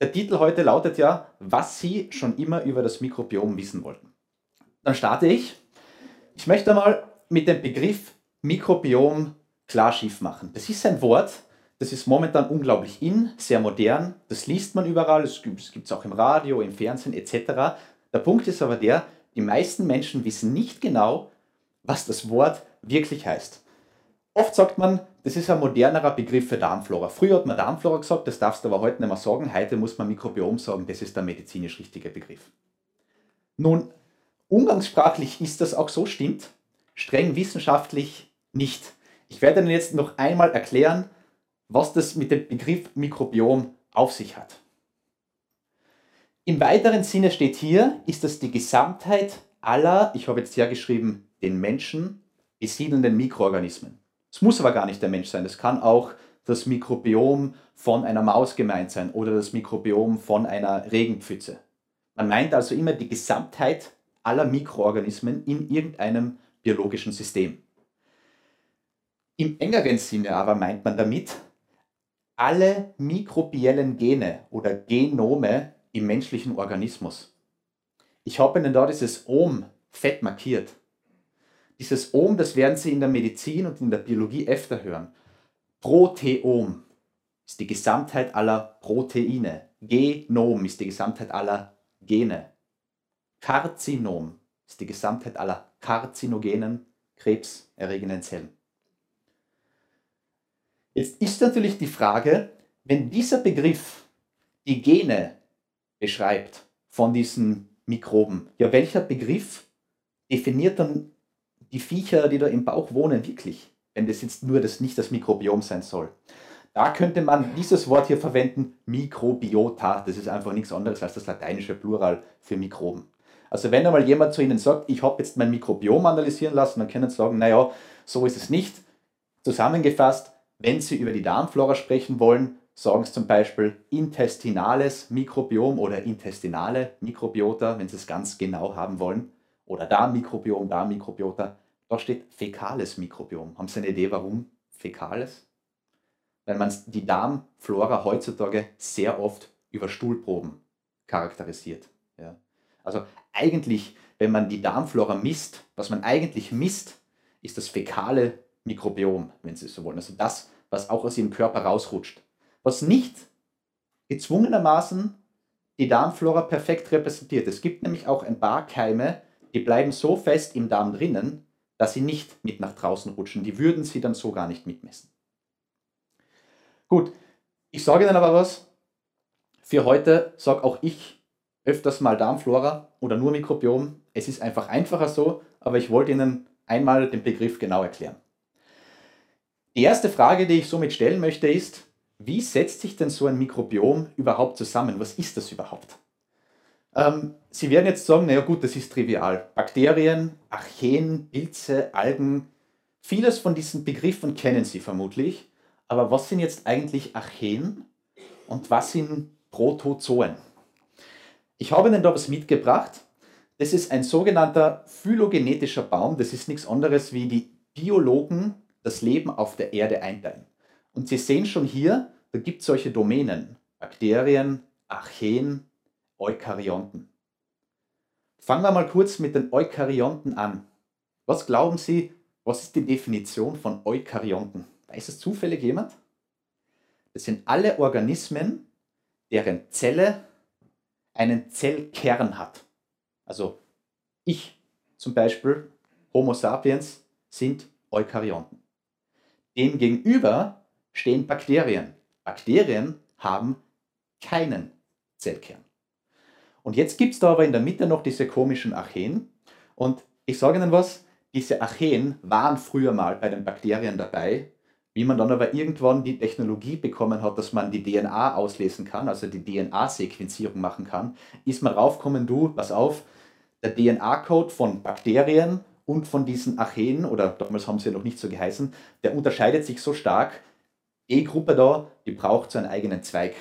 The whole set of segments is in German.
der Titel heute lautet ja, was Sie schon immer über das Mikrobiom wissen wollten. Dann starte ich. Ich möchte mal mit dem Begriff Mikrobiom klar schief machen. Das ist ein Wort, das ist momentan unglaublich in, sehr modern. Das liest man überall, es gibt es auch im Radio, im Fernsehen etc. Der Punkt ist aber der, die meisten Menschen wissen nicht genau, was das Wort wirklich heißt. Oft sagt man, das ist ein modernerer Begriff für Darmflora. Früher hat man Darmflora gesagt, das darfst du aber heute nicht mehr sagen. Heute muss man Mikrobiom sagen, das ist der medizinisch richtige Begriff. Nun, umgangssprachlich ist das auch so, stimmt, streng wissenschaftlich nicht. Ich werde Ihnen jetzt noch einmal erklären, was das mit dem Begriff Mikrobiom auf sich hat. Im weiteren Sinne steht hier, ist das die Gesamtheit aller, ich habe jetzt hergeschrieben, den Menschen besiedelnden Mikroorganismen. Es muss aber gar nicht der Mensch sein, es kann auch das Mikrobiom von einer Maus gemeint sein oder das Mikrobiom von einer Regenpfütze. Man meint also immer die Gesamtheit aller Mikroorganismen in irgendeinem biologischen System. Im engeren Sinne aber meint man damit alle mikrobiellen Gene oder Genome im menschlichen Organismus. Ich habe Ihnen da dieses Ohm fett markiert. Dieses Ohm, das werden Sie in der Medizin und in der Biologie öfter hören. Proteom ist die Gesamtheit aller Proteine. Genom ist die Gesamtheit aller Gene. Karzinom ist die Gesamtheit aller karzinogenen, krebserregenden Zellen. Jetzt ist natürlich die Frage, wenn dieser Begriff die Gene beschreibt von diesen Mikroben, ja, welcher Begriff definiert dann die Viecher, die da im Bauch wohnen, wirklich, wenn das jetzt nur das, nicht das Mikrobiom sein soll? Da könnte man dieses Wort hier verwenden, Mikrobiota. Das ist einfach nichts anderes als das lateinische Plural für Mikroben. Also wenn einmal jemand zu Ihnen sagt, ich habe jetzt mein Mikrobiom analysieren lassen, dann können Sie sagen, naja, so ist es nicht. Zusammengefasst, wenn Sie über die Darmflora sprechen wollen, sagen Sie zum Beispiel intestinales Mikrobiom oder intestinale Mikrobiota, wenn Sie es ganz genau haben wollen. Oder Darmmikrobiom, Darmmikrobiota. Da steht fäkales Mikrobiom. Haben Sie eine Idee, warum fäkales? Weil man die Darmflora heutzutage sehr oft über Stuhlproben charakterisiert. Ja. Also eigentlich, wenn man die Darmflora misst, was man eigentlich misst, ist das fäkale Mikrobiom, wenn Sie so wollen. Also das, was auch aus Ihrem Körper rausrutscht. Was nicht gezwungenermaßen die Darmflora perfekt repräsentiert. Es gibt nämlich auch ein paar Keime, die bleiben so fest im Darm drinnen, dass sie nicht mit nach draußen rutschen. Die würden Sie dann so gar nicht mitmessen. Gut, ich sage Ihnen aber was. Für heute sage auch ich öfters mal Darmflora oder nur Mikrobiom. Es ist einfach einfacher so, aber ich wollte Ihnen einmal den Begriff genau erklären. Die erste Frage, die ich somit stellen möchte, ist, wie setzt sich denn so ein Mikrobiom überhaupt zusammen? Was ist das überhaupt? Ähm, Sie werden jetzt sagen, naja gut, das ist trivial. Bakterien, Archeen, Pilze, Algen, vieles von diesen Begriffen kennen Sie vermutlich. Aber was sind jetzt eigentlich Archeen und was sind Protozoen? Ich habe Ihnen da was mitgebracht. Das ist ein sogenannter phylogenetischer Baum. Das ist nichts anderes wie die Biologen das Leben auf der Erde einteilen. Und Sie sehen schon hier, da gibt es solche Domänen. Bakterien, Archeen, Eukaryonten. Fangen wir mal kurz mit den Eukaryonten an. Was glauben Sie, was ist die Definition von Eukaryonten? Weiß es zufällig jemand? Das sind alle Organismen, deren Zelle einen Zellkern hat. Also ich zum Beispiel, Homo sapiens, sind Eukaryonten. Demgegenüber stehen Bakterien. Bakterien haben keinen Zellkern. Und jetzt gibt es da aber in der Mitte noch diese komischen Archeen. Und ich sage Ihnen was, diese Archeen waren früher mal bei den Bakterien dabei. Wie man dann aber irgendwann die Technologie bekommen hat, dass man die DNA auslesen kann, also die DNA-Sequenzierung machen kann, ist man raufgekommen, du, pass auf, der DNA-Code von Bakterien und von diesen Archeen, oder damals haben sie ja noch nicht so geheißen, der unterscheidet sich so stark. E-Gruppe da, die braucht so einen eigenen Zweig.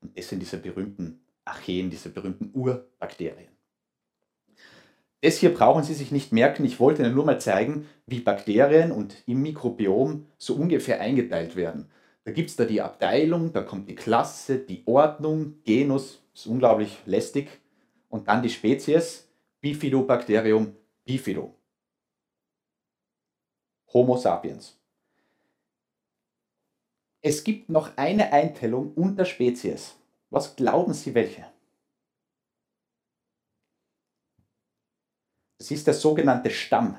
Und das sind diese berühmten Archeen, diese berühmten Urbakterien. Das hier brauchen Sie sich nicht merken. Ich wollte Ihnen nur mal zeigen, wie Bakterien und im Mikrobiom so ungefähr eingeteilt werden. Da gibt es da die Abteilung, da kommt die Klasse, die Ordnung, Genus, ist unglaublich lästig. Und dann die Spezies, Bifidobacterium bifido. Homo sapiens. Es gibt noch eine Einteilung unter Spezies. Was glauben Sie welche? Das ist der sogenannte Stamm.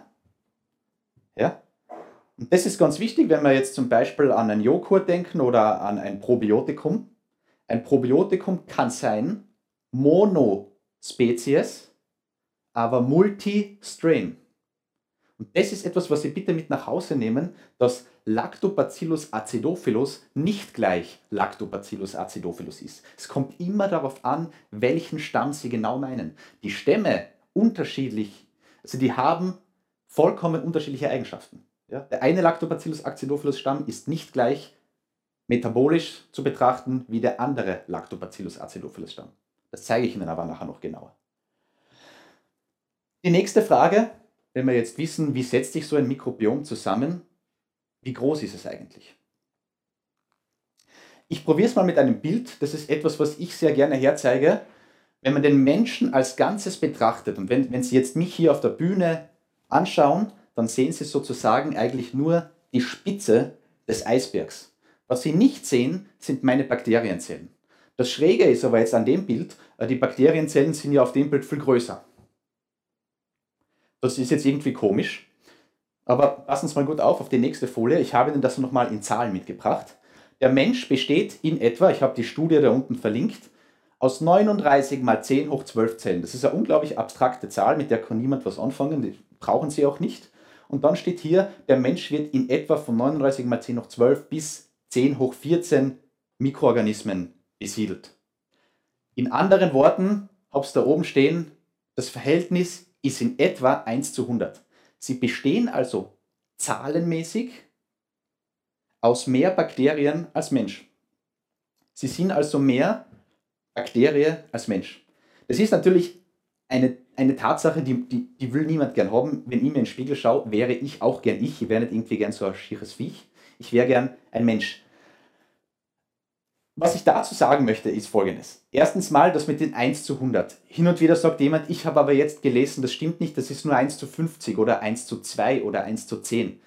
Ja? Und das ist ganz wichtig, wenn wir jetzt zum Beispiel an einen Joghurt denken oder an ein Probiotikum. Ein Probiotikum kann sein Monospezies, aber Multistrain. Das ist etwas, was Sie bitte mit nach Hause nehmen, dass Lactobacillus acidophilus nicht gleich Lactobacillus acidophilus ist. Es kommt immer darauf an, welchen Stamm Sie genau meinen. Die Stämme unterschiedlich, also die haben vollkommen unterschiedliche Eigenschaften. Ja? Der eine Lactobacillus acidophilus Stamm ist nicht gleich metabolisch zu betrachten wie der andere Lactobacillus acidophilus Stamm. Das zeige ich Ihnen aber nachher noch genauer. Die nächste Frage, wenn wir jetzt wissen, wie setzt sich so ein Mikrobiom zusammen, wie groß ist es eigentlich? Ich probiere es mal mit einem Bild. Das ist etwas, was ich sehr gerne herzeige. Wenn man den Menschen als Ganzes betrachtet und wenn, wenn Sie jetzt mich hier auf der Bühne anschauen, dann sehen Sie sozusagen eigentlich nur die Spitze des Eisbergs. Was Sie nicht sehen, sind meine Bakterienzellen. Das Schräge ist aber jetzt an dem Bild, äh, die Bakterienzellen sind ja auf dem Bild viel größer. Das ist jetzt irgendwie komisch. Aber passen Sie mal gut auf auf die nächste Folie. Ich habe Ihnen das nochmal in Zahlen mitgebracht. Der Mensch besteht in etwa, ich habe die Studie da unten verlinkt, aus 39 mal 10 hoch 12 Zellen. Das ist eine unglaublich abstrakte Zahl, mit der kann niemand was anfangen, die brauchen Sie auch nicht. Und dann steht hier, der Mensch wird in etwa von 39 mal 10 hoch 12 bis 10 hoch 14 Mikroorganismen besiedelt. In anderen Worten, habe es da oben stehen, das Verhältnis ist in etwa 1 zu 100. Sie bestehen also zahlenmäßig aus mehr Bakterien als Mensch. Sie sind also mehr Bakterie als Mensch. Das ist natürlich eine, eine Tatsache, die, die, die will niemand gern haben. Wenn ich mir in den Spiegel schaue, wäre ich auch gern ich. Ich wäre nicht irgendwie gern so ein schieres Viech. Ich wäre gern ein Mensch. Was ich dazu sagen möchte, ist folgendes. Erstens mal das mit den 1 zu 100. Hin und wieder sagt jemand, ich habe aber jetzt gelesen, das stimmt nicht, das ist nur 1 zu 50 oder 1 zu 2 oder 1 zu 10.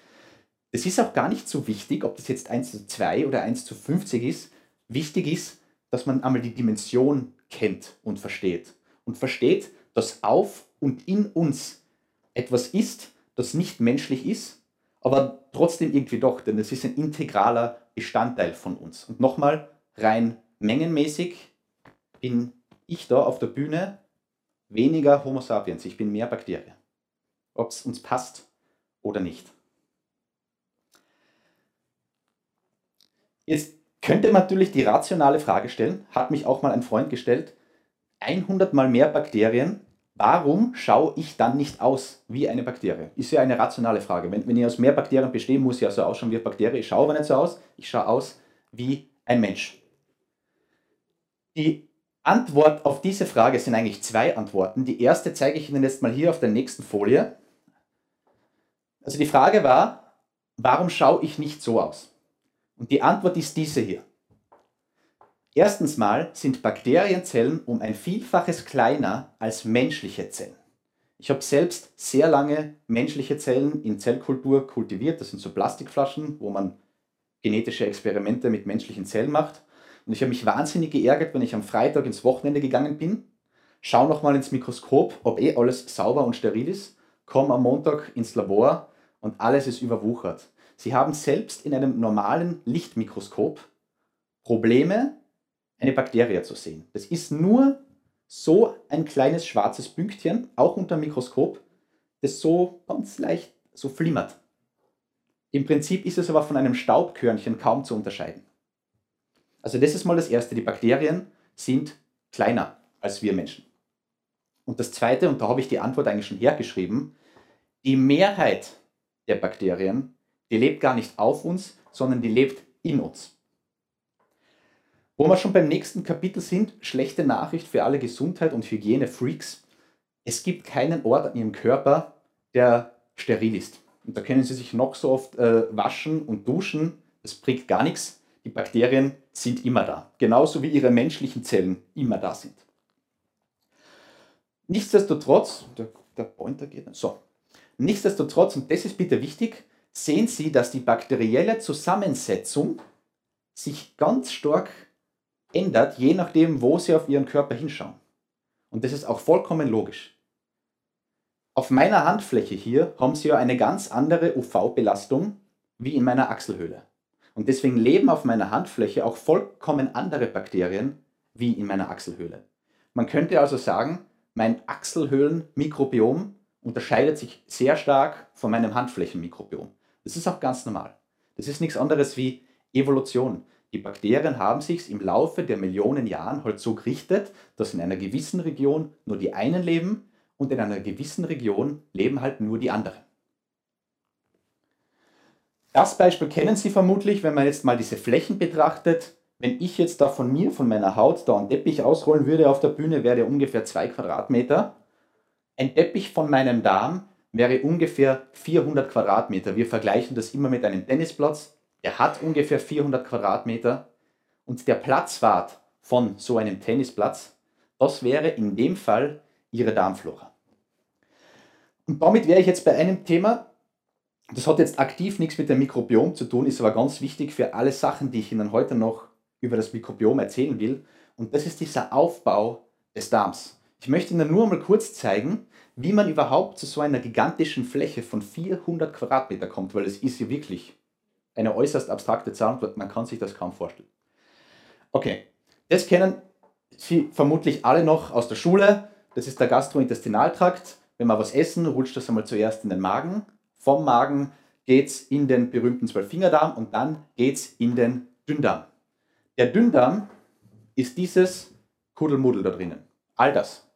Das ist auch gar nicht so wichtig, ob das jetzt 1 zu 2 oder 1 zu 50 ist. Wichtig ist, dass man einmal die Dimension kennt und versteht. Und versteht, dass auf und in uns etwas ist, das nicht menschlich ist, aber trotzdem irgendwie doch, denn es ist ein integraler Bestandteil von uns. Und nochmal, rein mengenmäßig bin ich da auf der Bühne weniger Homo sapiens, ich bin mehr Bakterie. Ob es uns passt oder nicht. Jetzt könnte man natürlich die rationale Frage stellen, hat mich auch mal ein Freund gestellt, 100 mal mehr Bakterien, warum schaue ich dann nicht aus wie eine Bakterie? Ist ja eine rationale Frage. Wenn, wenn ich aus mehr Bakterien bestehe, muss ich ja so ausschauen wie eine Bakterie. Ich schaue aber nicht so aus, ich schaue aus wie ein Mensch. Die Antwort auf diese Frage sind eigentlich zwei Antworten. Die erste zeige ich Ihnen jetzt mal hier auf der nächsten Folie. Also die Frage war, warum schaue ich nicht so aus? Und die Antwort ist diese hier. Erstens mal sind Bakterienzellen um ein Vielfaches kleiner als menschliche Zellen. Ich habe selbst sehr lange menschliche Zellen in Zellkultur kultiviert. Das sind so Plastikflaschen, wo man genetische Experimente mit menschlichen Zellen macht. Und ich habe mich wahnsinnig geärgert, wenn ich am Freitag ins Wochenende gegangen bin, schaue nochmal ins Mikroskop, ob eh alles sauber und steril ist, komme am Montag ins Labor und alles ist überwuchert. Sie haben selbst in einem normalen Lichtmikroskop Probleme, eine Bakterie zu sehen. Das ist nur so ein kleines schwarzes Pünktchen, auch unter dem Mikroskop, das so ganz leicht so flimmert. Im Prinzip ist es aber von einem Staubkörnchen kaum zu unterscheiden. Also das ist mal das Erste, die Bakterien sind kleiner als wir Menschen. Und das Zweite, und da habe ich die Antwort eigentlich schon hergeschrieben, die Mehrheit der Bakterien, die lebt gar nicht auf uns, sondern die lebt in uns. Wo wir schon beim nächsten Kapitel sind, schlechte Nachricht für alle Gesundheit- und Hygiene-Freaks. Es gibt keinen Ort an Ihrem Körper, der steril ist. Und da können Sie sich noch so oft äh, waschen und duschen, das bringt gar nichts Die Bakterien sind immer da, genauso wie ihre menschlichen Zellen immer da sind. Nichtsdestotrotz, der, der Pointer geht. So. Nichtsdestotrotz, und das ist bitte wichtig, sehen Sie, dass die bakterielle Zusammensetzung sich ganz stark ändert, je nachdem, wo Sie auf Ihren Körper hinschauen. Und das ist auch vollkommen logisch. Auf meiner Handfläche hier haben Sie ja eine ganz andere UV-Belastung wie in meiner Achselhöhle. Und deswegen leben auf meiner Handfläche auch vollkommen andere Bakterien wie in meiner Achselhöhle. Man könnte also sagen, mein Achselhöhlenmikrobiom unterscheidet sich sehr stark von meinem Handflächenmikrobiom. Das ist auch ganz normal. Das ist nichts anderes wie Evolution. Die Bakterien haben sich im Laufe der Millionen Jahren halt so gerichtet, dass in einer gewissen Region nur die einen leben und in einer gewissen Region leben halt nur die anderen. Das Beispiel kennen Sie vermutlich, wenn man jetzt mal diese Flächen betrachtet. Wenn ich jetzt da von mir, von meiner Haut, da einen Teppich ausrollen würde auf der Bühne, wäre der ungefähr 2 Quadratmeter. Ein Teppich von meinem Darm wäre ungefähr 400 Quadratmeter. Wir vergleichen das immer mit einem Tennisplatz. Er hat ungefähr 400 Quadratmeter. Und der Platzwart von so einem Tennisplatz, das wäre in dem Fall Ihre Darmflora. Und damit wäre ich jetzt bei einem Thema, das hat jetzt aktiv nichts mit dem Mikrobiom zu tun, ist aber ganz wichtig für alle Sachen, die ich Ihnen heute noch über das Mikrobiom erzählen will. Und das ist dieser Aufbau des Darms. Ich möchte Ihnen nur mal kurz zeigen, wie man überhaupt zu so einer gigantischen Fläche von 400 Quadratmeter kommt, weil es ist ja wirklich eine äußerst abstrakte Zahl und man kann sich das kaum vorstellen. Okay, das kennen Sie vermutlich alle noch aus der Schule. Das ist der Gastrointestinaltrakt. Wenn wir was essen, rutscht das einmal zuerst in den Magen. Vom Magen geht es in den berühmten Zwölffingerdarm und dann geht es in den Dünndarm. Der Dünndarm ist dieses Kuddelmuddel da drinnen. All das.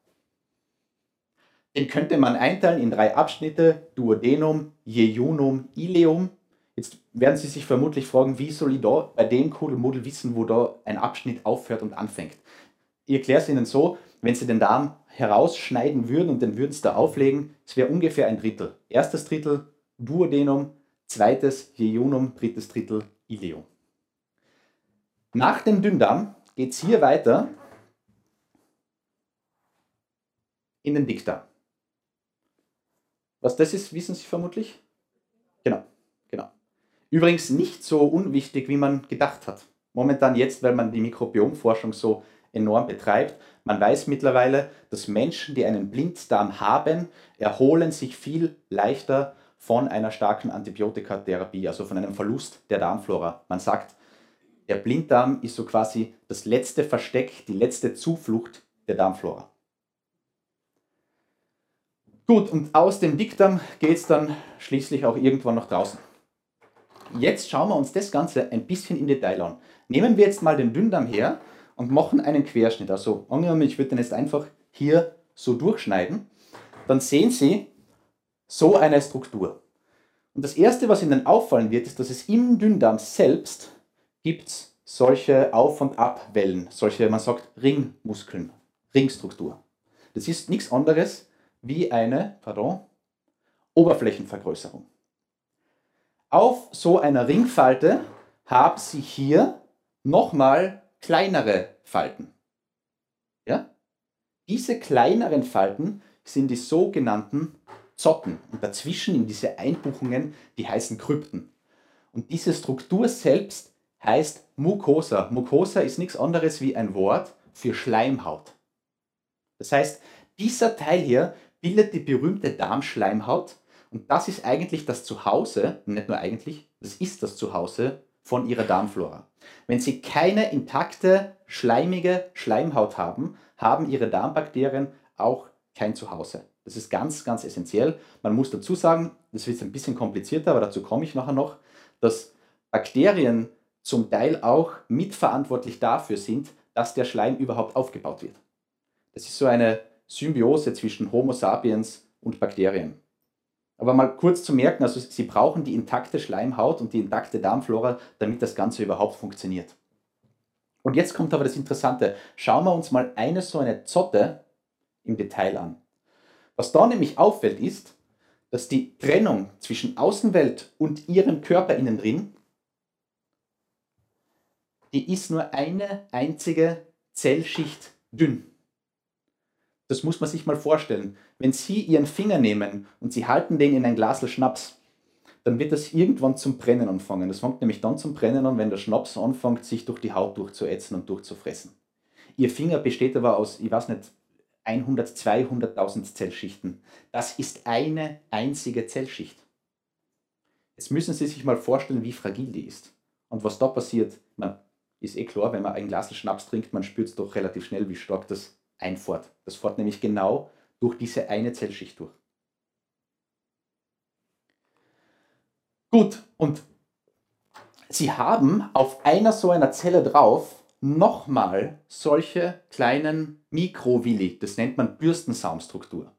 Den könnte man einteilen in drei Abschnitte: Duodenum, Jejunum, Ileum. Jetzt werden Sie sich vermutlich fragen, wie soll ich da bei dem Kuddelmuddel wissen, wo da ein Abschnitt aufhört und anfängt. Ich erkläre es Ihnen so, wenn Sie den Darm herausschneiden würden und den würden Sie da auflegen, es wäre ungefähr ein Drittel. Erstes Drittel Duodenum, zweites Jejunum, drittes Drittel Ileum. Nach dem Dünndarm geht es hier weiter in den Dickdarm. Was das ist, wissen Sie vermutlich? Genau, genau. Übrigens nicht so unwichtig, wie man gedacht hat. Momentan jetzt, weil man die Mikrobiomforschung so enorm betreibt. Man weiß mittlerweile, dass Menschen, die einen Blinddarm haben, erholen sich viel leichter von einer starken Antibiotikatherapie, also von einem Verlust der Darmflora. Man sagt, der Blinddarm ist so quasi das letzte Versteck, die letzte Zuflucht der Darmflora. Gut, und aus dem Dickdarm geht es dann schließlich auch irgendwann nach draußen. Jetzt schauen wir uns das Ganze ein bisschen im Detail an. Nehmen wir jetzt mal den Dünndarm her und machen einen Querschnitt. Also angenommen, ich würde den jetzt einfach hier so durchschneiden. Dann sehen Sie so eine Struktur. Und das Erste, was Ihnen auffallen wird, ist, dass es im Dünndarm selbst gibt solche Auf- und Abwellen, solche, man sagt, Ringmuskeln, Ringstruktur. Das ist nichts anderes wie eine pardon, Oberflächenvergrößerung. Auf so einer Ringfalte haben Sie hier nochmal kleinere Falten. Ja? Diese kleineren Falten sind die sogenannten Zotten und dazwischen in diese Einbuchungen, die heißen Krypten. Und diese Struktur selbst heißt Mucosa. Mucosa ist nichts anderes wie ein Wort für Schleimhaut. Das heißt, dieser Teil hier bildet die berühmte Darmschleimhaut und das ist eigentlich das Zuhause, nicht nur eigentlich, das ist das Zuhause von ihrer Darmflora. Wenn sie keine intakte, schleimige Schleimhaut haben, haben ihre Darmbakterien auch kein Zuhause. Das ist ganz, ganz essentiell. Man muss dazu sagen, das wird ein bisschen komplizierter, aber dazu komme ich nachher noch, dass Bakterien zum Teil auch mitverantwortlich dafür sind, dass der Schleim überhaupt aufgebaut wird. Das ist so eine Symbiose zwischen Homo sapiens und Bakterien. Aber mal kurz zu merken, also sie brauchen die intakte Schleimhaut und die intakte Darmflora, damit das Ganze überhaupt funktioniert. Und jetzt kommt aber das Interessante. Schauen wir uns mal eine so eine Zotte im Detail an. Was da nämlich auffällt ist, dass die Trennung zwischen Außenwelt und ihrem Körper innen drin die ist nur eine einzige Zellschicht dünn. Das muss man sich mal vorstellen. Wenn Sie Ihren Finger nehmen und Sie halten den in ein Glas Schnaps, dann wird das irgendwann zum Brennen anfangen. Das fängt nämlich dann zum Brennen an, wenn der Schnaps anfängt, sich durch die Haut durchzuätzen und durchzufressen. Ihr Finger besteht aber aus, ich weiß nicht, 100, 200.000 Zellschichten. Das ist eine einzige Zellschicht. Jetzt müssen Sie sich mal vorstellen, wie fragil die ist. Und was da passiert, man, ist eh klar, wenn man ein Glas Schnaps trinkt, man spürt es doch relativ schnell, wie stark das einfährt. Das fährt nämlich genau durch diese eine Zellschicht durch. Gut, und Sie haben auf einer so einer Zelle drauf nochmal solche kleinen Mikrovilli, das nennt man Bürstensaumstruktur.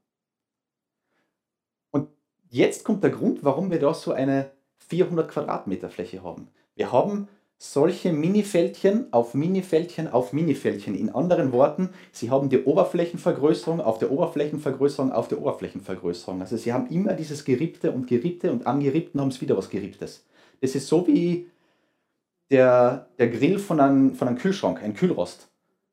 Und jetzt kommt der Grund, warum wir da so eine 400 Quadratmeter Fläche haben. Wir haben solche Minifältchen auf Minifältchen auf Minifältchen. In anderen Worten, Sie haben die Oberflächenvergrößerung auf der Oberflächenvergrößerung auf der Oberflächenvergrößerung. Also Sie haben immer dieses Gerippte und Gerippte und am Gerippten haben Sie wieder was Geripptes. Das ist so wie der, der Grill von einem, von einem Kühlschrank, ein Kühlrost.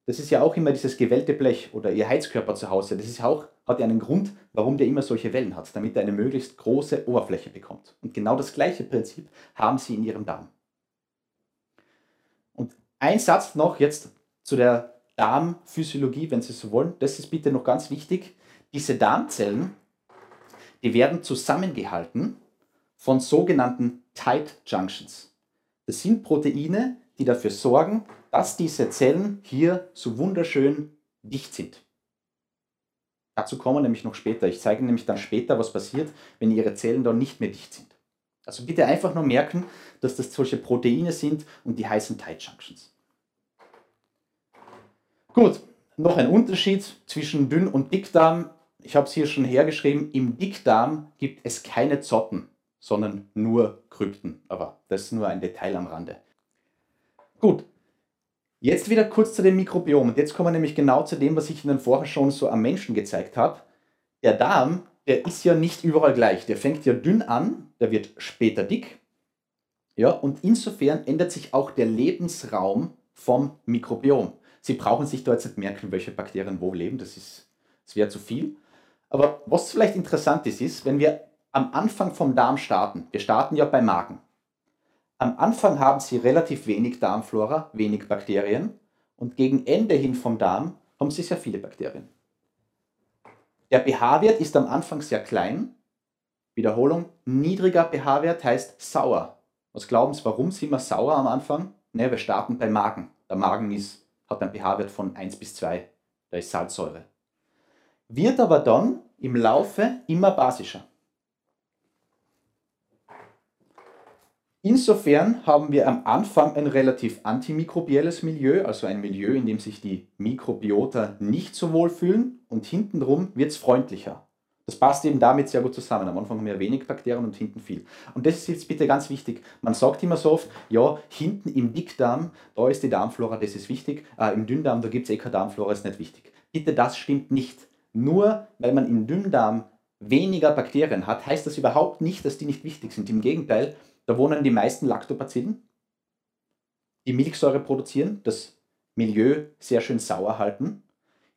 Das ist ja auch immer dieses gewellte Blech oder Ihr Heizkörper zu Hause. Das ist auch, hat ja einen Grund, warum der immer solche Wellen hat, damit er eine möglichst große Oberfläche bekommt. Und genau das gleiche Prinzip haben Sie in Ihrem Darm. Ein Satz noch jetzt zu der Darmphysiologie, wenn Sie so wollen. Das ist bitte noch ganz wichtig. Diese Darmzellen, die werden zusammengehalten von sogenannten Tight Junctions. Das sind Proteine, die dafür sorgen, dass diese Zellen hier so wunderschön dicht sind. Dazu kommen wir nämlich noch später. Ich zeige nämlich dann später, was passiert, wenn Ihre Zellen dann nicht mehr dicht sind. Also bitte einfach nur merken, dass das solche Proteine sind und die heißen Tight Junctions. Gut, noch ein Unterschied zwischen Dünn- und Dickdarm. Ich habe es hier schon hergeschrieben. Im Dickdarm gibt es keine Zotten sondern nur Krypten. Aber das ist nur ein Detail am Rande. Gut, jetzt wieder kurz zu dem Mikrobiom. Und jetzt kommen wir nämlich genau zu dem, was ich Ihnen vorher schon so am Menschen gezeigt habe. Der Darm, der ist ja nicht überall gleich. Der fängt ja dünn an, der wird später dick. Ja, und insofern ändert sich auch der Lebensraum vom Mikrobiom. Sie brauchen sich da jetzt nicht merken, welche Bakterien wo leben, das, das wäre zu viel. Aber was vielleicht interessant ist, ist, wenn wir am Anfang vom Darm starten, wir starten ja bei Magen. Am Anfang haben sie relativ wenig Darmflora, wenig Bakterien und gegen Ende hin vom Darm haben sie sehr viele Bakterien. Der pH-Wert ist am Anfang sehr klein. Wiederholung, niedriger pH-Wert heißt sauer. Was glauben Sie, warum sind wir sauer am Anfang? Ne, wir starten beim Magen. Der Magen ist, hat einen pH-Wert von 1 bis 2. Da ist Salzsäure. Wird aber dann im Laufe immer basischer. Insofern haben wir am Anfang ein relativ antimikrobielles Milieu, also ein Milieu, in dem sich die Mikrobiota nicht so wohl fühlen und hintenrum wird es freundlicher. Das passt eben damit sehr gut zusammen. Am Anfang haben wir wenig Bakterien und hinten viel. Und das ist jetzt bitte ganz wichtig. Man sagt immer so oft, ja, hinten im Dickdarm, da ist die Darmflora, das ist wichtig. Äh, Im Dünndarm, da gibt es eh keine Darmflora, ist nicht wichtig. Bitte, das stimmt nicht. Nur weil man im Dünndarm weniger Bakterien hat, heißt das überhaupt nicht, dass die nicht wichtig sind. Im Gegenteil, da wohnen die meisten Lactobacillen, die Milchsäure produzieren, das Milieu sehr schön sauer halten,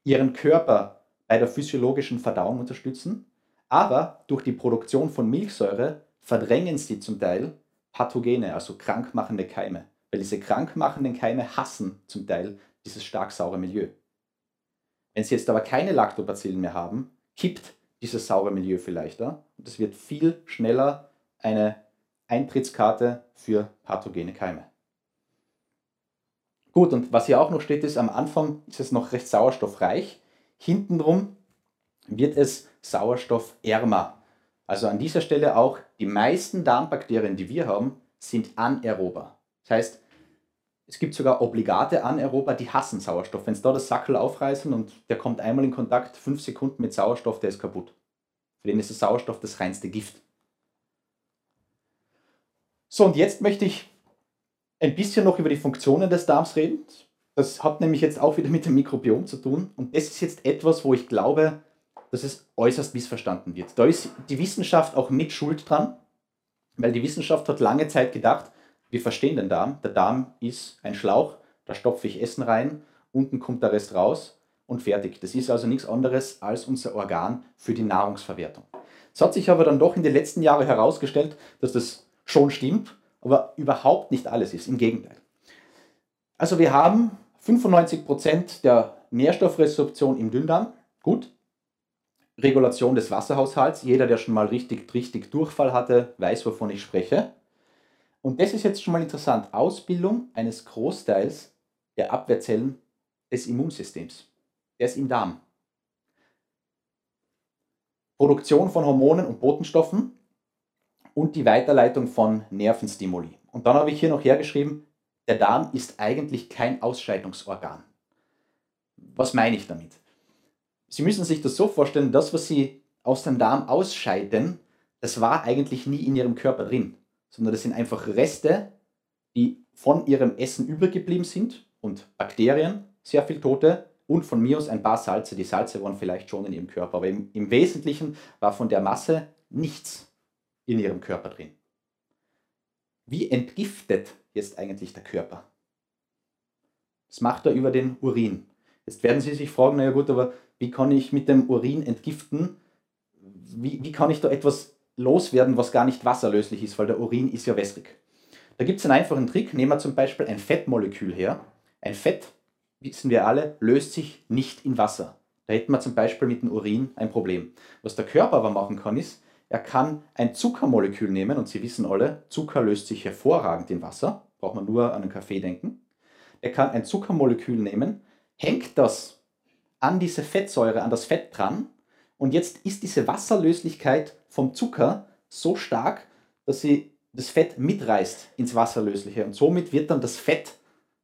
ihren Körper bei der physiologischen Verdauung unterstützen, aber durch die Produktion von Milchsäure verdrängen sie zum Teil Pathogene, also krankmachende Keime, weil diese krankmachenden Keime hassen zum Teil dieses stark saure Milieu. Wenn sie jetzt aber keine Lactobacillen mehr haben, kippt dieses saure Milieu vielleicht und es wird viel schneller eine Eintrittskarte für pathogene Keime. Gut, und was hier auch noch steht, ist, am Anfang ist es noch recht sauerstoffreich. Hintenrum wird es sauerstoffärmer. Also an dieser Stelle auch, die meisten Darmbakterien, die wir haben, sind anaerober. Das heißt, es gibt sogar obligate Anaerober, die hassen Sauerstoff. Wenn sie da das Sackel aufreißen und der kommt einmal in Kontakt, fünf Sekunden mit Sauerstoff, der ist kaputt. Für den ist der Sauerstoff das reinste Gift. So, und jetzt möchte ich ein bisschen noch über die Funktionen des Darms reden. Das hat nämlich jetzt auch wieder mit dem Mikrobiom zu tun. Und das ist jetzt etwas, wo ich glaube, dass es äußerst missverstanden wird. Da ist die Wissenschaft auch mit Schuld dran, weil die Wissenschaft hat lange Zeit gedacht, Wir verstehen den Darm. Der Darm ist ein Schlauch, da stopfe ich Essen rein, unten kommt der Rest raus und fertig. Das ist also nichts anderes als unser Organ für die Nahrungsverwertung. Es hat sich aber dann doch in den letzten Jahren herausgestellt, dass das schon stimmt, aber überhaupt nicht alles ist. Im Gegenteil. Also wir haben 95% der Nährstoffresorption im Dünndarm. Gut. Regulation des Wasserhaushalts. Jeder, der schon mal richtig, richtig Durchfall hatte, weiß, wovon ich spreche. Und das ist jetzt schon mal interessant. Ausbildung eines Großteils der Abwehrzellen des Immunsystems. Der ist im Darm. Produktion von Hormonen und Botenstoffen und die Weiterleitung von Nervenstimuli. Und dann habe ich hier noch hergeschrieben, der Darm ist eigentlich kein Ausscheidungsorgan. Was meine ich damit? Sie müssen sich das so vorstellen, das, was Sie aus dem Darm ausscheiden, das war eigentlich nie in Ihrem Körper drin, sondern das sind einfach Reste, die von Ihrem Essen übergeblieben sind und Bakterien, sehr viel Tote und von mir aus ein paar Salze. Die Salze waren vielleicht schon in Ihrem Körper, aber im, im Wesentlichen war von der Masse nichts in Ihrem Körper drin. Wie entgiftet jetzt eigentlich der Körper? Das macht er über den Urin. Jetzt werden Sie sich fragen, naja gut, aber wie kann ich mit dem Urin entgiften? Wie, wie kann ich da etwas loswerden, was gar nicht wasserlöslich ist, weil der Urin ist ja wässrig. Da gibt es einen einfachen Trick. Nehmen wir zum Beispiel ein Fettmolekül her. Ein Fett, wissen wir alle, löst sich nicht in Wasser. Da hätten wir zum Beispiel mit dem Urin ein Problem. Was der Körper aber machen kann, ist, er kann ein Zuckermolekül nehmen und Sie wissen alle, Zucker löst sich hervorragend in Wasser, braucht man nur an einen Kaffee denken. Er kann ein Zuckermolekül nehmen, hängt das an diese Fettsäure, an das Fett dran und jetzt ist diese Wasserlöslichkeit vom Zucker so stark, dass sie das Fett mitreißt ins Wasserlösliche und somit wird dann das Fett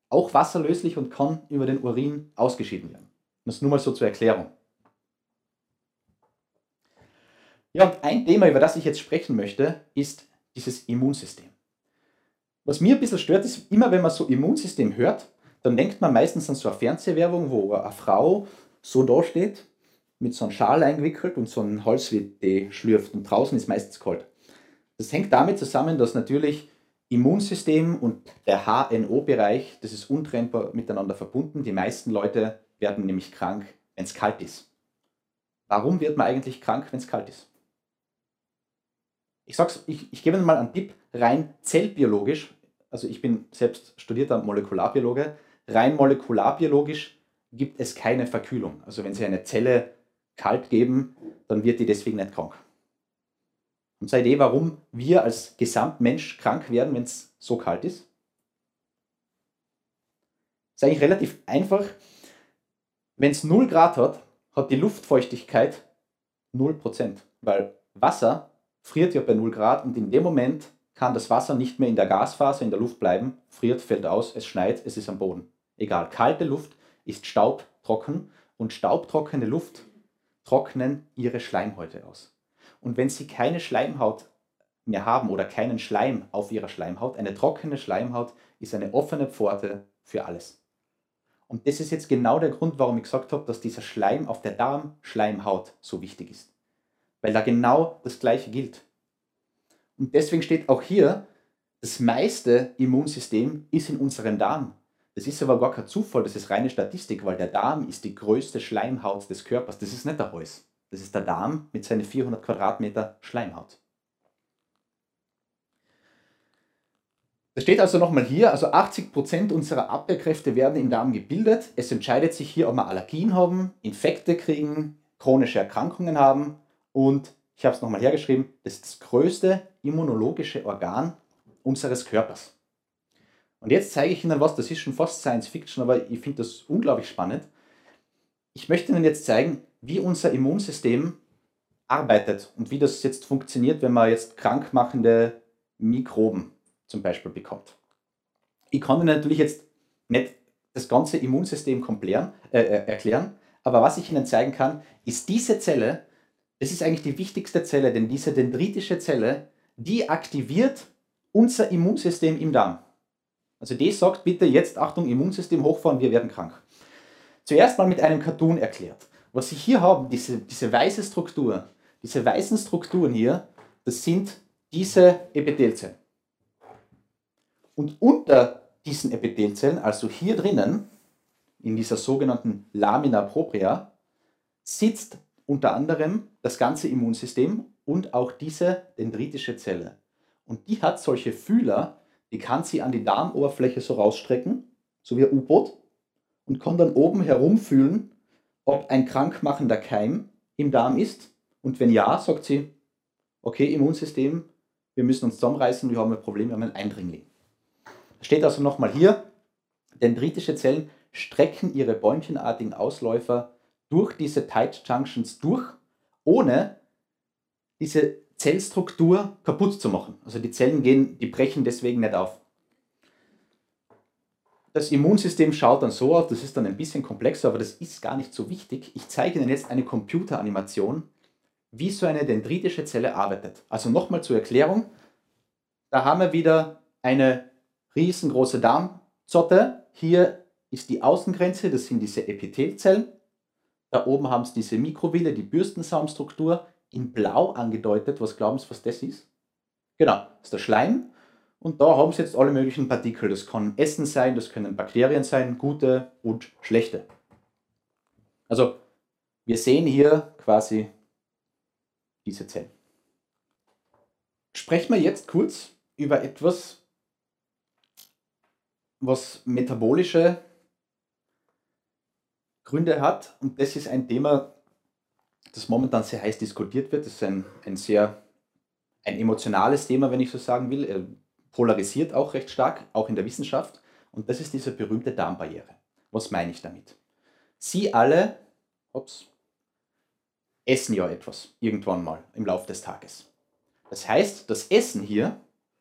auch wasserlöslich und kann über den Urin ausgeschieden werden. Das nur mal so zur Erklärung. Ja, und ein Thema, über das ich jetzt sprechen möchte, ist dieses Immunsystem. Was mir ein bisschen stört, ist, immer wenn man so Immunsystem hört, dann denkt man meistens an so eine Fernsehwerbung, wo eine Frau so da steht, mit so einem Schal eingewickelt und so einen Holzwitte schlürft und draußen ist meistens kalt. Das hängt damit zusammen, dass natürlich Immunsystem und der HNO-Bereich, das ist untrennbar miteinander verbunden. Die meisten Leute werden nämlich krank, wenn es kalt ist. Warum wird man eigentlich krank, wenn es kalt ist? Ich sag's, ich, ich gebe mal einen Tipp, rein zellbiologisch, also ich bin selbst studierter Molekularbiologe, rein molekularbiologisch gibt es keine Verkühlung. Also wenn Sie eine Zelle kalt geben, dann wird die deswegen nicht krank. Und seine Idee, warum wir als Gesamtmensch krank werden, wenn es so kalt ist? Ist eigentlich relativ einfach. Wenn es 0 Grad hat, hat die Luftfeuchtigkeit 0%, weil Wasser friert ja bei 0 Grad und in dem Moment kann das Wasser nicht mehr in der Gasphase in der Luft bleiben, friert, fällt aus, es schneit, es ist am Boden. Egal, kalte Luft ist staubtrocken und staubtrockene Luft trocknen ihre Schleimhäute aus. Und wenn sie keine Schleimhaut mehr haben oder keinen Schleim auf ihrer Schleimhaut, eine trockene Schleimhaut ist eine offene Pforte für alles. Und das ist jetzt genau der Grund, warum ich gesagt habe, dass dieser Schleim auf der Darmschleimhaut so wichtig ist weil da genau das Gleiche gilt. Und deswegen steht auch hier, das meiste Immunsystem ist in unserem Darm. Das ist aber gar kein Zufall, das ist reine Statistik, weil der Darm ist die größte Schleimhaut des Körpers. Das ist nicht der Hals. Das ist der Darm mit seinen 400 Quadratmeter Schleimhaut. Das steht also nochmal hier, also 80% unserer Abwehrkräfte werden im Darm gebildet. Es entscheidet sich hier, ob wir Allergien haben, Infekte kriegen, chronische Erkrankungen haben und ich habe es nochmal hergeschrieben, das ist das größte immunologische Organ unseres Körpers. Und jetzt zeige ich Ihnen was, das ist schon fast Science Fiction, aber ich finde das unglaublich spannend. Ich möchte Ihnen jetzt zeigen, wie unser Immunsystem arbeitet und wie das jetzt funktioniert, wenn man jetzt krankmachende Mikroben zum Beispiel bekommt. Ich kann Ihnen natürlich jetzt nicht das ganze Immunsystem äh, äh, erklären, aber was ich Ihnen zeigen kann, ist diese Zelle, das ist eigentlich die wichtigste Zelle, denn diese dendritische Zelle, die aktiviert unser Immunsystem im Darm. Also die sagt bitte jetzt, Achtung, Immunsystem hochfahren, wir werden krank. Zuerst mal mit einem Cartoon erklärt. Was Sie hier haben, diese, diese weiße Struktur, diese weißen Strukturen hier, das sind diese Epithelzellen. Und unter diesen Epithelzellen, also hier drinnen, in dieser sogenannten Lamina propria, sitzt unter anderem das ganze Immunsystem und auch diese dendritische Zelle. Und die hat solche Fühler, die kann sie an die Darmoberfläche so rausstrecken, so wie ein U-Boot, und kann dann oben herumfühlen, ob ein krankmachender Keim im Darm ist. Und wenn ja, sagt sie, okay, Immunsystem, wir müssen uns zusammenreißen, wir haben ein Problem, wir haben einen Eindringling. Steht also nochmal hier, dendritische Zellen strecken ihre bäumchenartigen Ausläufer durch diese Tight Junctions durch, ohne diese Zellstruktur kaputt zu machen. Also die Zellen gehen, die brechen deswegen nicht auf. Das Immunsystem schaut dann so aus, das ist dann ein bisschen komplexer, aber das ist gar nicht so wichtig. Ich zeige Ihnen jetzt eine Computeranimation, wie so eine dendritische Zelle arbeitet. Also nochmal zur Erklärung, da haben wir wieder eine riesengroße Darmzotte. Hier ist die Außengrenze, das sind diese Epithelzellen. Da oben haben Sie diese Mikroville, die Bürstensaumstruktur, in blau angedeutet. Was glauben Sie, was das ist? Genau, das ist der Schleim. Und da haben Sie jetzt alle möglichen Partikel. Das kann Essen sein, das können Bakterien sein, gute und schlechte. Also wir sehen hier quasi diese Zellen. Sprechen wir jetzt kurz über etwas, was metabolische Gründe hat. Und das ist ein Thema, das momentan sehr heiß diskutiert wird. Das ist ein, ein sehr ein emotionales Thema, wenn ich so sagen will. Er polarisiert auch recht stark, auch in der Wissenschaft. Und das ist diese berühmte Darmbarriere. Was meine ich damit? Sie alle ups, essen ja etwas irgendwann mal im Laufe des Tages. Das heißt, das Essen hier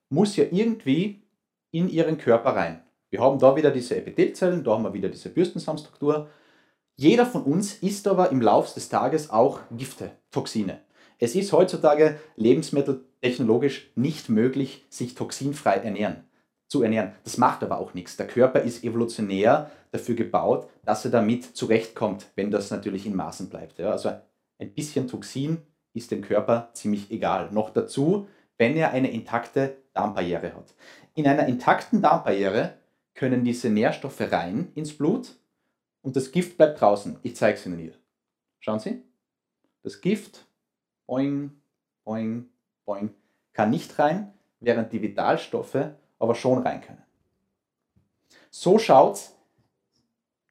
muss ja irgendwie in ihren Körper rein. Wir haben da wieder diese Epithelzellen, da haben wir wieder diese Bürstensaumstruktur jeder von uns isst aber im Laufe des Tages auch Gifte, Toxine. Es ist heutzutage lebensmitteltechnologisch nicht möglich, sich toxinfrei ernähren, zu ernähren. Das macht aber auch nichts. Der Körper ist evolutionär dafür gebaut, dass er damit zurechtkommt, wenn das natürlich in Maßen bleibt. Ja, also ein bisschen Toxin ist dem Körper ziemlich egal. Noch dazu, wenn er eine intakte Darmbarriere hat. In einer intakten Darmbarriere können diese Nährstoffe rein ins Blut und das Gift bleibt draußen. Ich zeige es Ihnen hier. Schauen Sie. Das Gift, boing, boing, boing, kann nicht rein, während die Vitalstoffe aber schon rein können. So schaut es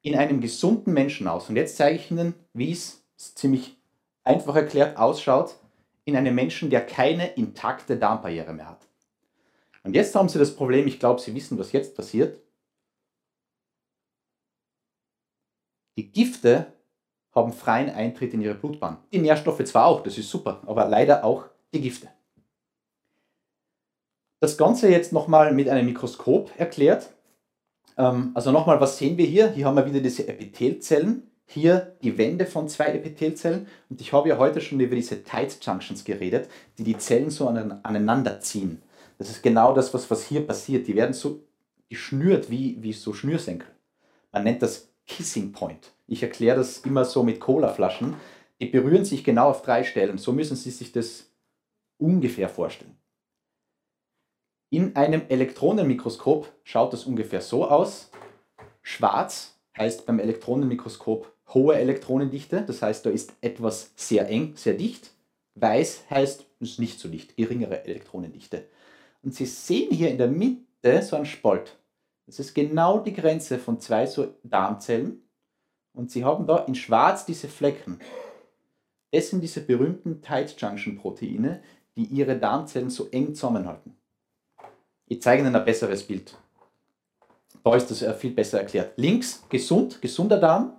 in einem gesunden Menschen aus. Und jetzt zeige ich Ihnen, wie es ziemlich einfach erklärt ausschaut in einem Menschen, der keine intakte Darmbarriere mehr hat. Und jetzt haben Sie das Problem, ich glaube, Sie wissen, was jetzt passiert. Die Gifte haben freien Eintritt in ihre Blutbahn. Die Nährstoffe zwar auch, das ist super, aber leider auch die Gifte. Das Ganze jetzt nochmal mit einem Mikroskop erklärt. Ähm, also nochmal, was sehen wir hier? Hier haben wir wieder diese Epithelzellen. Hier die Wände von zwei Epithelzellen. Und ich habe ja heute schon über diese Tight Junctions geredet, die die Zellen so aneinander ziehen. Das ist genau das, was, hier passiert. Die werden so geschnürt wie, wie so Schnürsenkel. Man nennt das Kissing Point. Ich erkläre das immer so mit Colaflaschen. Die berühren sich genau auf drei Stellen. So müssen Sie sich das ungefähr vorstellen. In einem Elektronenmikroskop schaut das ungefähr so aus. Schwarz heißt beim Elektronenmikroskop hohe Elektronendichte, das heißt, da ist etwas sehr eng, sehr dicht. Weiß heißt, es ist nicht so dicht, geringere Elektronendichte. Und Sie sehen hier in der Mitte so einen Spalt. Das ist genau die Grenze von zwei so Darmzellen. Und Sie haben da in schwarz diese Flecken. Das sind diese berühmten Tight Junction Proteine, die Ihre Darmzellen so eng zusammenhalten. Ich zeige Ihnen ein besseres Bild. Da ist das viel besser erklärt. Links gesund, gesunder Darm.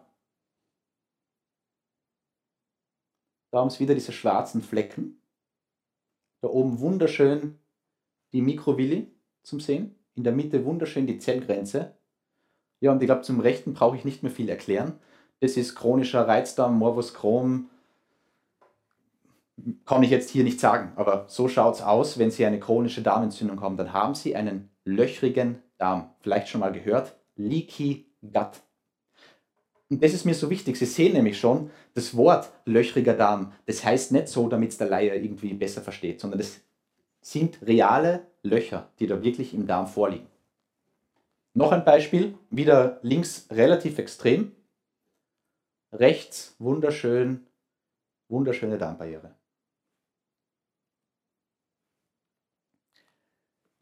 Da haben Sie wieder diese schwarzen Flecken. Da oben wunderschön die Mikrovilli zum Sehen in der Mitte wunderschön die Zellgrenze. Ja, und ich glaube, zum Rechten brauche ich nicht mehr viel erklären. Das ist chronischer Reizdarm, Morbus Crohn. Kann ich jetzt hier nicht sagen, aber so schaut es aus, wenn Sie eine chronische Darmentzündung haben. Dann haben Sie einen löchrigen Darm. Vielleicht schon mal gehört, Leaky Gut. Und das ist mir so wichtig. Sie sehen nämlich schon, das Wort löchriger Darm, das heißt nicht so, damit es der Laie irgendwie besser versteht, sondern das sind reale Löcher, die da wirklich im Darm vorliegen. Noch ein Beispiel, wieder links relativ extrem, rechts wunderschön, wunderschöne Darmbarriere.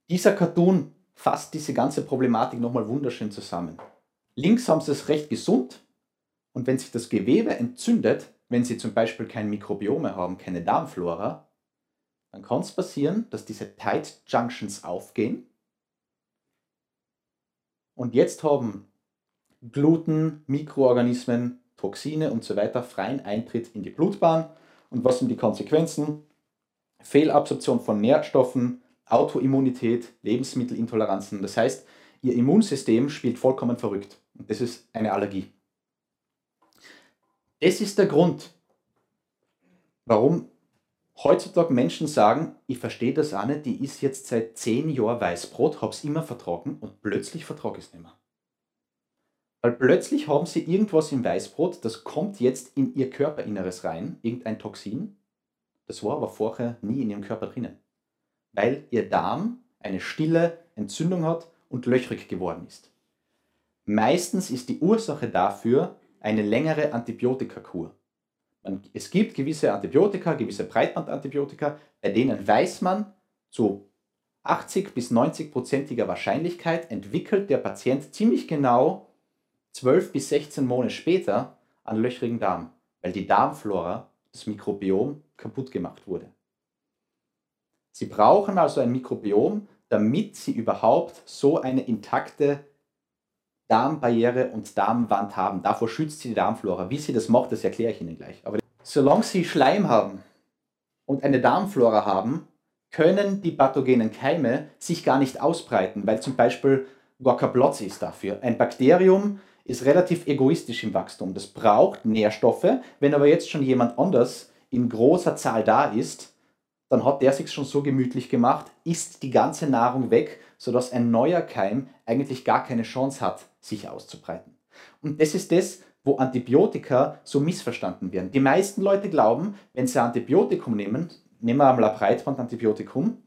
Dieser Cartoon fasst diese ganze Problematik nochmal wunderschön zusammen. Links haben sie es recht gesund und wenn sich das Gewebe entzündet, wenn sie zum Beispiel kein Mikrobiome haben, keine Darmflora, dann kann es passieren, dass diese Tight Junctions aufgehen und jetzt haben Gluten, Mikroorganismen, Toxine und so weiter freien Eintritt in die Blutbahn. Und was sind die Konsequenzen? Fehlabsorption von Nährstoffen, Autoimmunität, Lebensmittelintoleranzen. Das heißt, ihr Immunsystem spielt vollkommen verrückt. Und das ist eine Allergie. Das ist der Grund, warum heutzutage Menschen sagen, ich verstehe das auch nicht, die ist jetzt seit zehn Jahren Weißbrot, habe es immer vertragen und plötzlich vertrage ich es nicht mehr. Weil plötzlich haben sie irgendwas im Weißbrot, das kommt jetzt in ihr Körperinneres rein, irgendein Toxin, das war aber vorher nie in ihrem Körper drinnen. Weil ihr Darm eine stille Entzündung hat und löchrig geworden ist. Meistens ist die Ursache dafür eine längere Antibiotikakur. Es gibt gewisse Antibiotika, gewisse Breitbandantibiotika, bei denen weiß man, zu 80 bis 90 prozentiger Wahrscheinlichkeit entwickelt der Patient ziemlich genau 12 bis 16 Monate später einen löchrigen Darm, weil die Darmflora, das Mikrobiom, kaputt gemacht wurde. Sie brauchen also ein Mikrobiom, damit sie überhaupt so eine intakte Darmbarriere und Darmwand haben. Davor schützt sie die Darmflora. Wie sie das macht, das erkläre ich Ihnen gleich. Aber solange Sie Schleim haben und eine Darmflora haben, können die pathogenen Keime sich gar nicht ausbreiten, weil zum Beispiel Platz ist dafür. Ein Bakterium ist relativ egoistisch im Wachstum. Das braucht Nährstoffe. Wenn aber jetzt schon jemand anders in großer Zahl da ist, dann hat der sich schon so gemütlich gemacht, isst die ganze Nahrung weg, sodass ein neuer Keim eigentlich gar keine Chance hat, sich auszubreiten. Und das ist das, wo Antibiotika so missverstanden werden. Die meisten Leute glauben, wenn sie ein Antibiotikum nehmen, nehmen wir einmal ein Breitbandantibiotikum,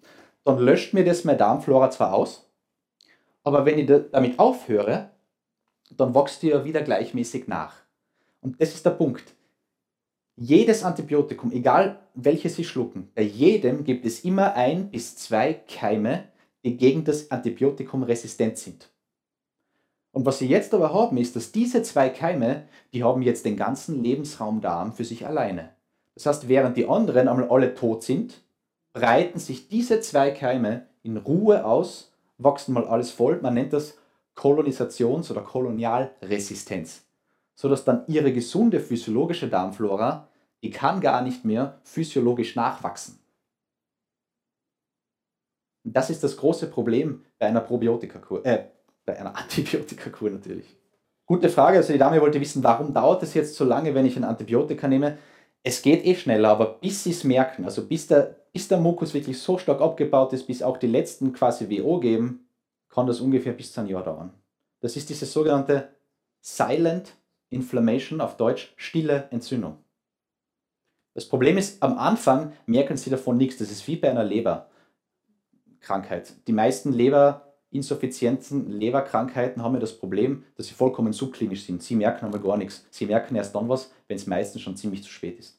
dann löscht mir das meine Darmflora zwar aus, aber wenn ich damit aufhöre, dann wächst die ja wieder gleichmäßig nach. Und das ist der Punkt. Jedes Antibiotikum, egal welches Sie schlucken, bei jedem gibt es immer ein bis zwei Keime, die gegen das Antibiotikum resistent sind. Und was Sie jetzt aber haben, ist, dass diese zwei Keime, die haben jetzt den ganzen Lebensraum Darm für sich alleine. Das heißt, während die anderen einmal alle tot sind, breiten sich diese zwei Keime in Ruhe aus, wachsen mal alles voll. Man nennt das Kolonisations- oder Kolonialresistenz, sodass dann ihre gesunde physiologische Darmflora, die kann gar nicht mehr physiologisch nachwachsen. Und das ist das große Problem bei einer Probiotikakur, äh, bei einer Antibiotikakur natürlich. Gute Frage. Also die Dame wollte wissen, warum dauert es jetzt so lange, wenn ich ein Antibiotika nehme? Es geht eh schneller, aber bis sie es merken, also bis der, bis der Mukus wirklich so stark abgebaut ist, bis auch die letzten quasi WO geben, kann das ungefähr bis zu einem Jahr dauern. Das ist diese sogenannte Silent Inflammation, auf Deutsch stille Entzündung. Das Problem ist, am Anfang merken sie davon nichts. Das ist wie bei einer Leberkrankheit. Die meisten Leberinsuffizienzen, Leberkrankheiten haben ja das Problem, dass sie vollkommen subklinisch sind. Sie merken aber gar nichts. Sie merken erst dann was, wenn es meistens schon ziemlich zu spät ist.